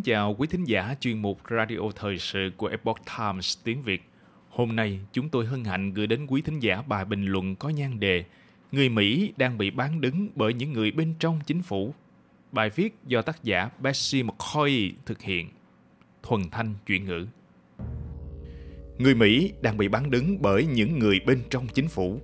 kính chào quý thính giả chuyên mục Radio Thời sự của Epoch Times tiếng Việt. Hôm nay, chúng tôi hân hạnh gửi đến quý thính giả bài bình luận có nhan đề Người Mỹ đang bị bán đứng bởi những người bên trong chính phủ. Bài viết do tác giả Betsy McCoy thực hiện. Thuần Thanh chuyển ngữ. Người Mỹ đang bị bán đứng bởi những người bên trong chính phủ.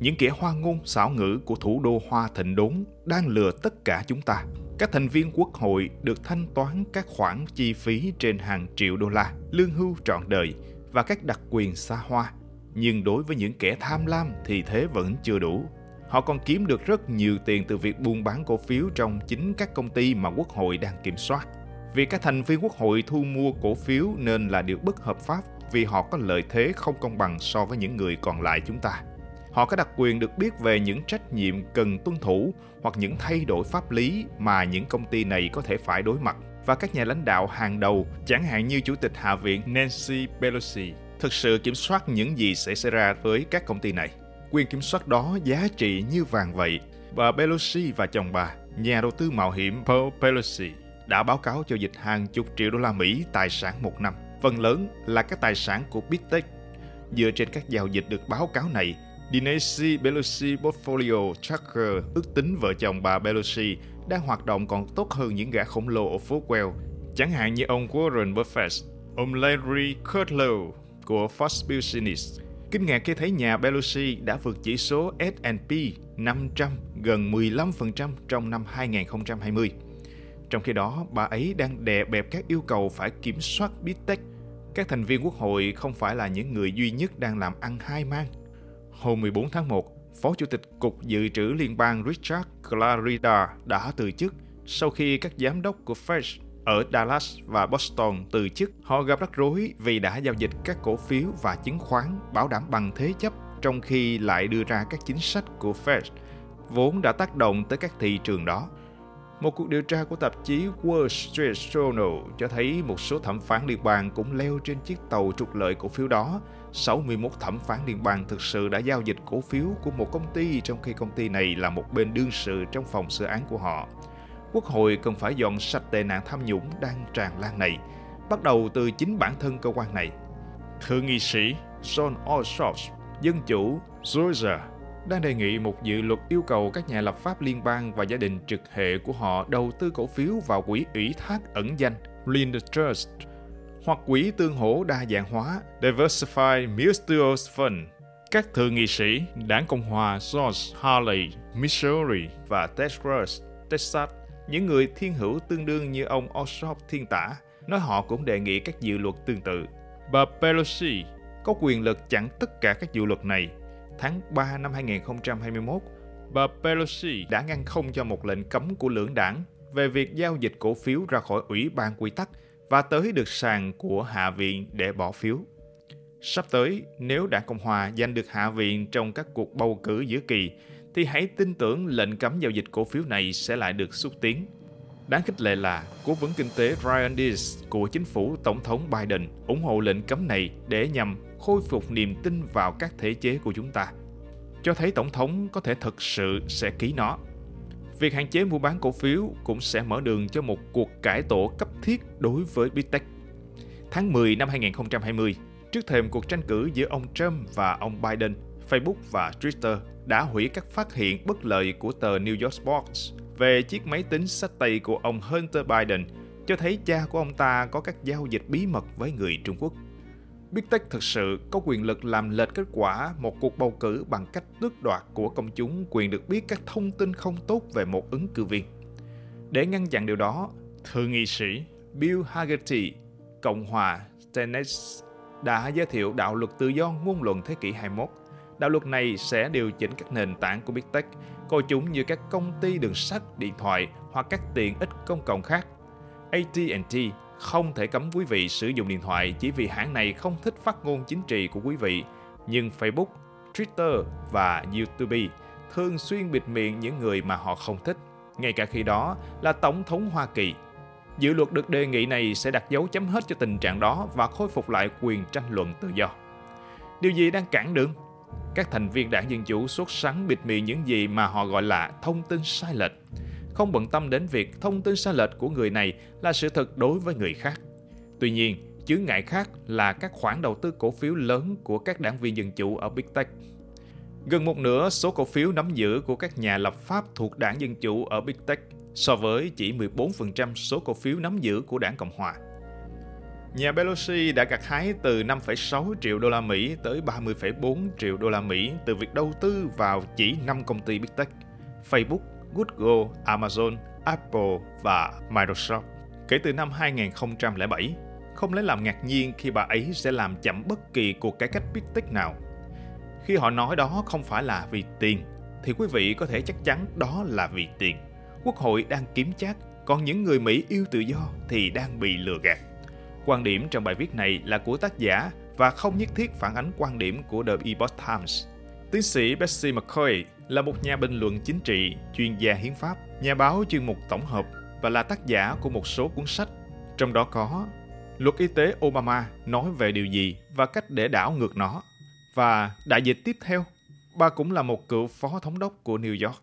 Những kẻ hoa ngôn xảo ngữ của thủ đô Hoa Thịnh Đốn đang lừa tất cả chúng ta – các thành viên quốc hội được thanh toán các khoản chi phí trên hàng triệu đô la, lương hưu trọn đời và các đặc quyền xa hoa. Nhưng đối với những kẻ tham lam thì thế vẫn chưa đủ. Họ còn kiếm được rất nhiều tiền từ việc buôn bán cổ phiếu trong chính các công ty mà quốc hội đang kiểm soát. Việc các thành viên quốc hội thu mua cổ phiếu nên là điều bất hợp pháp vì họ có lợi thế không công bằng so với những người còn lại chúng ta. Họ có đặc quyền được biết về những trách nhiệm cần tuân thủ hoặc những thay đổi pháp lý mà những công ty này có thể phải đối mặt. Và các nhà lãnh đạo hàng đầu, chẳng hạn như Chủ tịch Hạ viện Nancy Pelosi, thực sự kiểm soát những gì sẽ xảy ra với các công ty này. Quyền kiểm soát đó giá trị như vàng vậy. Bà Pelosi và chồng bà, nhà đầu tư mạo hiểm Paul Pelosi, đã báo cáo cho dịch hàng chục triệu đô la Mỹ tài sản một năm. Phần lớn là các tài sản của Big Tech. Dựa trên các giao dịch được báo cáo này, Dinesi Pelosi Portfolio Tracker ước tính vợ chồng bà Pelosi đang hoạt động còn tốt hơn những gã khổng lồ ở phố Wall, chẳng hạn như ông Warren Buffett, ông Larry Kudlow của Fox Business. Kinh ngạc khi thấy nhà Pelosi đã vượt chỉ số S&P 500 gần 15% trong năm 2020. Trong khi đó, bà ấy đang đè bẹp các yêu cầu phải kiểm soát Big Tech. Các thành viên quốc hội không phải là những người duy nhất đang làm ăn hai mang Hôm 14 tháng 1, Phó Chủ tịch Cục Dự trữ Liên bang Richard Clarida đã từ chức sau khi các giám đốc của Fed ở Dallas và Boston từ chức. Họ gặp rắc rối vì đã giao dịch các cổ phiếu và chứng khoán bảo đảm bằng thế chấp trong khi lại đưa ra các chính sách của Fed vốn đã tác động tới các thị trường đó. Một cuộc điều tra của tạp chí Wall Street Journal cho thấy một số thẩm phán liên bang cũng leo trên chiếc tàu trục lợi cổ phiếu đó 61 thẩm phán liên bang thực sự đã giao dịch cổ phiếu của một công ty trong khi công ty này là một bên đương sự trong phòng xử án của họ. Quốc hội cần phải dọn sạch tệ nạn tham nhũng đang tràn lan này, bắt đầu từ chính bản thân cơ quan này. Thượng nghị sĩ John Ossoff, Dân chủ Georgia đang đề nghị một dự luật yêu cầu các nhà lập pháp liên bang và gia đình trực hệ của họ đầu tư cổ phiếu vào quỹ ủy thác ẩn danh Lind Trust hoặc quỹ tương hỗ đa dạng hóa Diversified Mutual Fund. Các thượng nghị sĩ đảng Cộng hòa George Harley, Missouri và Ted Cruz, Texas, những người thiên hữu tương đương như ông Ossoff thiên tả, nói họ cũng đề nghị các dự luật tương tự. Bà Pelosi có quyền lực chặn tất cả các dự luật này. Tháng 3 năm 2021, bà Pelosi đã ngăn không cho một lệnh cấm của lưỡng đảng về việc giao dịch cổ phiếu ra khỏi Ủy ban quy tắc và tới được sàn của Hạ viện để bỏ phiếu. Sắp tới, nếu Đảng Cộng Hòa giành được Hạ viện trong các cuộc bầu cử giữa kỳ, thì hãy tin tưởng lệnh cấm giao dịch cổ phiếu này sẽ lại được xúc tiến. Đáng khích lệ là, cố vấn kinh tế Ryan Dees của chính phủ Tổng thống Biden ủng hộ lệnh cấm này để nhằm khôi phục niềm tin vào các thể chế của chúng ta. Cho thấy Tổng thống có thể thực sự sẽ ký nó Việc hạn chế mua bán cổ phiếu cũng sẽ mở đường cho một cuộc cải tổ cấp thiết đối với Big Tech. Tháng 10 năm 2020, trước thềm cuộc tranh cử giữa ông Trump và ông Biden, Facebook và Twitter đã hủy các phát hiện bất lợi của tờ New York Sports về chiếc máy tính sách tay của ông Hunter Biden, cho thấy cha của ông ta có các giao dịch bí mật với người Trung Quốc. Big Tech thực sự có quyền lực làm lệch kết quả một cuộc bầu cử bằng cách tước đoạt của công chúng quyền được biết các thông tin không tốt về một ứng cử viên. Để ngăn chặn điều đó, thượng nghị sĩ Bill Hagerty, Cộng hòa Tennessee đã giới thiệu đạo luật tự do ngôn luận thế kỷ 21. Đạo luật này sẽ điều chỉnh các nền tảng của Big Tech, coi chúng như các công ty đường sắt, điện thoại hoặc các tiện ích công cộng khác. AT&T không thể cấm quý vị sử dụng điện thoại chỉ vì hãng này không thích phát ngôn chính trị của quý vị, nhưng Facebook, Twitter và YouTube thường xuyên bịt miệng những người mà họ không thích, ngay cả khi đó là Tổng thống Hoa Kỳ. Dự luật được đề nghị này sẽ đặt dấu chấm hết cho tình trạng đó và khôi phục lại quyền tranh luận tự do. Điều gì đang cản đường? Các thành viên đảng Dân Chủ xuất sắn bịt miệng những gì mà họ gọi là thông tin sai lệch không bận tâm đến việc thông tin sai lệch của người này là sự thật đối với người khác. Tuy nhiên, chướng ngại khác là các khoản đầu tư cổ phiếu lớn của các đảng viên dân chủ ở Big Tech. Gần một nửa số cổ phiếu nắm giữ của các nhà lập pháp thuộc đảng Dân Chủ ở Big Tech so với chỉ 14% số cổ phiếu nắm giữ của đảng Cộng Hòa. Nhà Pelosi đã gặt hái từ 5,6 triệu đô la Mỹ tới 30,4 triệu đô la Mỹ từ việc đầu tư vào chỉ 5 công ty Big Tech, Facebook, Google, Amazon, Apple và Microsoft. Kể từ năm 2007, không lấy làm ngạc nhiên khi bà ấy sẽ làm chậm bất kỳ cuộc cải cách Big Tech nào. Khi họ nói đó không phải là vì tiền, thì quý vị có thể chắc chắn đó là vì tiền. Quốc hội đang kiếm chắc, còn những người Mỹ yêu tự do thì đang bị lừa gạt. Quan điểm trong bài viết này là của tác giả và không nhất thiết phản ánh quan điểm của The Epoch Times. Tiến sĩ Betsy McCoy là một nhà bình luận chính trị, chuyên gia hiến pháp, nhà báo chuyên mục tổng hợp và là tác giả của một số cuốn sách, trong đó có Luật y tế Obama nói về điều gì và cách để đảo ngược nó. Và đại dịch tiếp theo, bà cũng là một cựu phó thống đốc của New York.